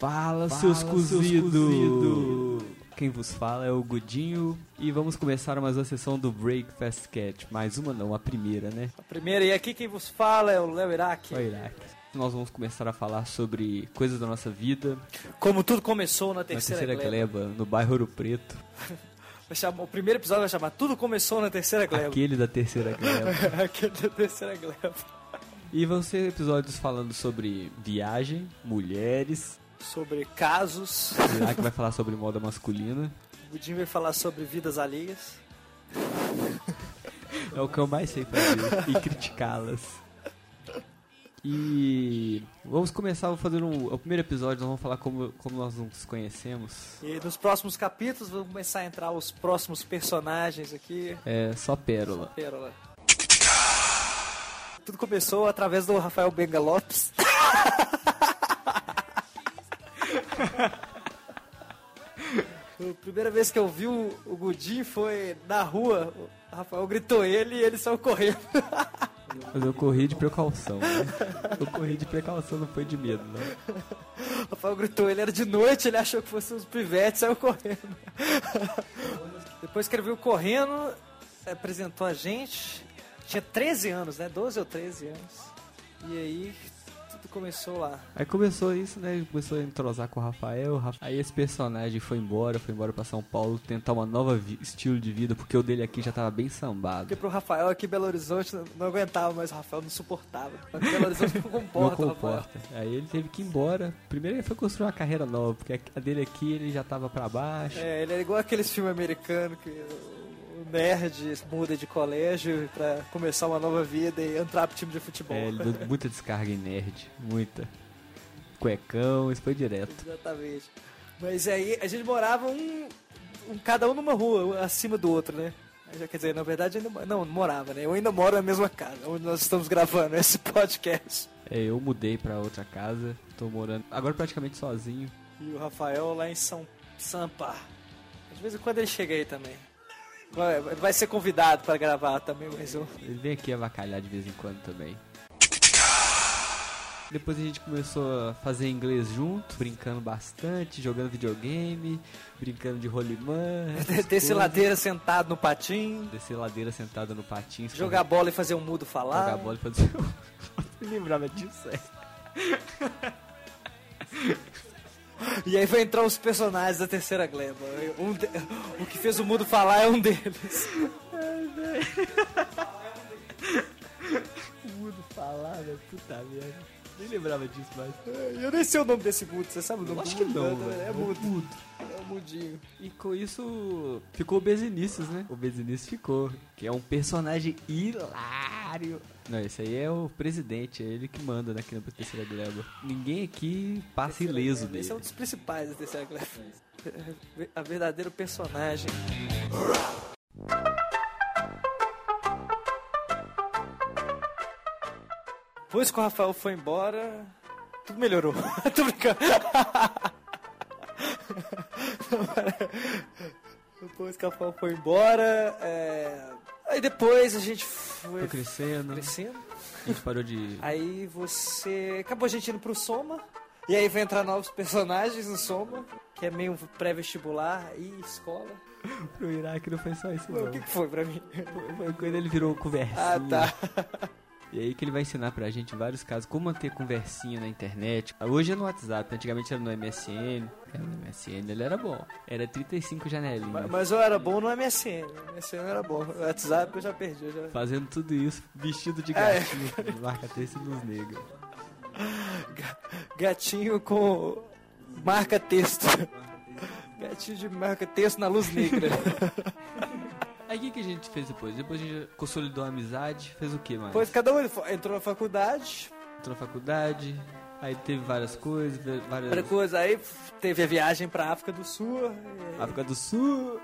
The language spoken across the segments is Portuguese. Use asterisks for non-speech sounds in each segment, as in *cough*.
Fala, seus cozidos! Quem vos fala é o Godinho e vamos começar mais uma sessão do Breakfast Cat. Mais uma não, a primeira, né? A primeira, e aqui quem vos fala é o Léo Iraque. O Iraque. Nós vamos começar a falar sobre coisas da nossa vida. Como tudo começou na Na terceira, terceira gleba, no bairro Ouro Preto. *laughs* O primeiro episódio vai chamar Tudo Começou na Terceira Gleba. Aquele da terceira gleba. *laughs* Aquele da Terceira Gleba. E vão ser episódios falando sobre viagem, mulheres. Sobre casos. O Iraque vai falar sobre moda masculina. O Budinho vai falar sobre vidas alheias. É o que eu mais sei fazer. e criticá-las. E vamos começar fazendo um, o primeiro episódio, nós vamos falar como, como nós nos conhecemos. E nos próximos capítulos vão começar a entrar os próximos personagens aqui. É só pérola. Pérola. Tudo começou através do Rafael Benga Lopes. *laughs* primeira vez que eu vi o, o Gudim foi na rua. O Rafael gritou ele e ele saiu correndo. *laughs* Mas eu corri de precaução. Né? Eu corri de precaução, não foi de medo, não. O Rafael gritou ele, era de noite, ele achou que fosse uns pivetes, saiu correndo. Depois que ele viu correndo, apresentou a gente. Tinha 13 anos, né? 12 ou 13 anos. E aí, começou lá. Aí começou isso, né? Começou a entrosar com o Rafael. Rafa- Aí esse personagem foi embora, foi embora pra São Paulo tentar uma nova vi- estilo de vida, porque o dele aqui já tava bem sambado. Porque pro Rafael aqui em Belo Horizonte não, não aguentava mais, o Rafael não suportava. Aqui Belo Horizonte não *laughs* Não comporta, Rafael. comporta. Aí ele teve que ir embora. Primeiro ele foi construir uma carreira nova, porque a dele aqui ele já tava pra baixo. É, ele é igual aqueles filmes americanos que nerd muda de colégio pra começar uma nova vida e entrar pro time de futebol. É, ele deu muita descarga em nerd, muita. Cuecão, isso foi direto. Exatamente. Mas aí a gente morava um, um- cada um numa rua, acima do outro, né? Quer dizer, na verdade ainda não, não morava, né? Eu ainda moro na mesma casa, onde nós estamos gravando esse *laughs* podcast. É, eu mudei pra outra casa, tô morando agora praticamente sozinho. E o Rafael lá em São Sampa. De vez em quando ele chega aí também. Vai, vai ser convidado para gravar também, mas eu... Ele vem aqui avacalhar de vez em quando também. Depois a gente começou a fazer inglês junto, brincando bastante, jogando videogame, brincando de rolimã. *laughs* descer ladeira sentado no patim, Descer ladeira sentado no patins. jogar bola e fazer um mudo falar. jogar bola e fazer. *laughs* Nem lembrava disso, é. E aí vai entrar os personagens da terceira gleba. Um de- O que fez o mudo falar é um deles. O mudo falava, puta merda. Nem lembrava disso mais. Eu nem sei o nome desse mudo, você sabe o nome Acho que mudo? não, É, é mudo. É o mudinho. E com isso ficou o Bezinícius, né? O Bezinícius ficou, que é um personagem hilário. Não, esse aí é o presidente, é ele que manda aqui na terceira gleba. Ninguém aqui passa ileso dele. Esse é um dos principais da terceira gleba. *laughs* A verdadeiro personagem. Depois que o Rafael foi embora, tudo melhorou. *laughs* Tô brincando. Depois que o Rafael foi embora, é... aí depois a gente foi Foi crescendo, crescendo. a gente parou de... Aí você. Acabou a gente indo pro Soma. E aí vai entrar novos personagens no Soma, que é meio pré-vestibular e escola. Pro Iraque não foi só isso, O não. que, que foi pra mim? Foi quando ele virou conversinha. Ah, tá. E aí que ele vai ensinar pra gente vários casos, como manter conversinha na internet. Hoje é no WhatsApp, antigamente era no MSN. Era no MSN, ele era bom. Era 35 janelinhas. Mas, mas eu era bom no MSN. No MSN era bom. No WhatsApp eu já perdi. Eu já... Fazendo tudo isso, vestido de É. gatinho, marca texto dos negros. *laughs* Gatinho com marca texto. Gatinho de marca texto na luz negra. *laughs* Aí o que, que a gente fez depois? Depois a gente consolidou a amizade, fez o que mais? Depois cada um entrou na faculdade. Entrou na faculdade, aí teve várias coisas, várias... Outra coisa aí, teve a viagem pra África do Sul. África do Sul,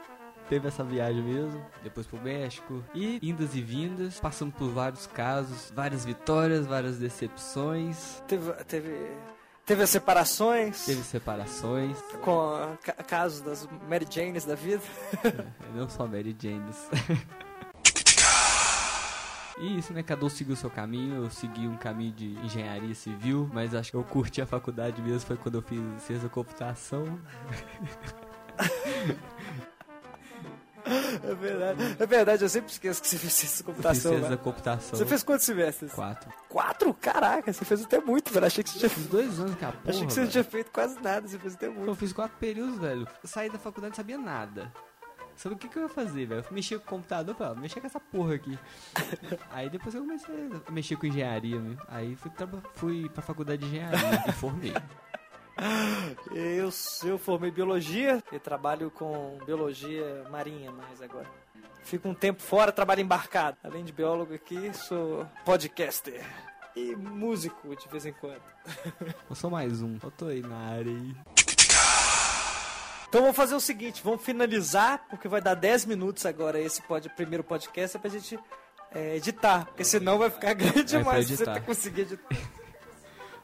teve essa viagem mesmo, depois pro México, e indas e vindas, passando por vários casos, várias vitórias, várias decepções, Teve, teve, teve as separações. teve separações, com ca- casos das Mary Janes da vida. *laughs* não só Mary Janes. E isso, né? Cada um seguiu o seu caminho. Eu segui um caminho de engenharia civil, mas acho que eu curti a faculdade mesmo. Foi quando eu fiz ciência da computação. *laughs* É verdade. É verdade, eu sempre esqueço que você fez ciência da computação. ciência da velho. computação. Você fez quantos semestres? quatro. Quatro? Caraca, você fez até muito, velho. Achei que você tinha, Fiz dois anos, cara. Porra, achei que você não velho. tinha feito quase nada, você fez até muito. Eu fiz quatro períodos, velho. Eu saí da faculdade e não sabia nada. Sabe o que, que eu ia fazer, velho? Mexer com o computador, falei, mexer com essa porra aqui. *laughs* Aí depois eu comecei a mexer com engenharia mesmo. Aí fui, fui pra faculdade de engenharia e formei. Eu, eu formei biologia e trabalho com biologia marinha mais agora. Fico um tempo fora, trabalho embarcado. Além de biólogo aqui, sou podcaster e músico de vez em quando. Eu sou mais um. Eu tô aí na área aí. Então vamos fazer o seguinte, vamos finalizar, porque vai dar 10 minutos agora esse pod, primeiro podcast, é pra gente é, editar, porque senão vai ficar *laughs* grande É, pra demais se você conseguir editar.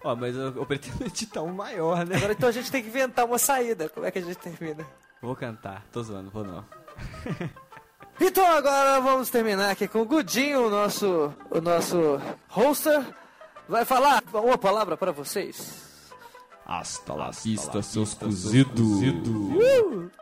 Ó, mas eu, eu pretendo *laughs* editar um maior, né? Agora então a gente tem que inventar uma saída. Como é que a gente termina? Vou cantar. Tô zoando, vou não. *laughs* Então agora vamos terminar aqui com o Gudinho, o nosso, o nosso hoster. Vai falar uma palavra para vocês. Hasta la vista, seus cozidos. Uh!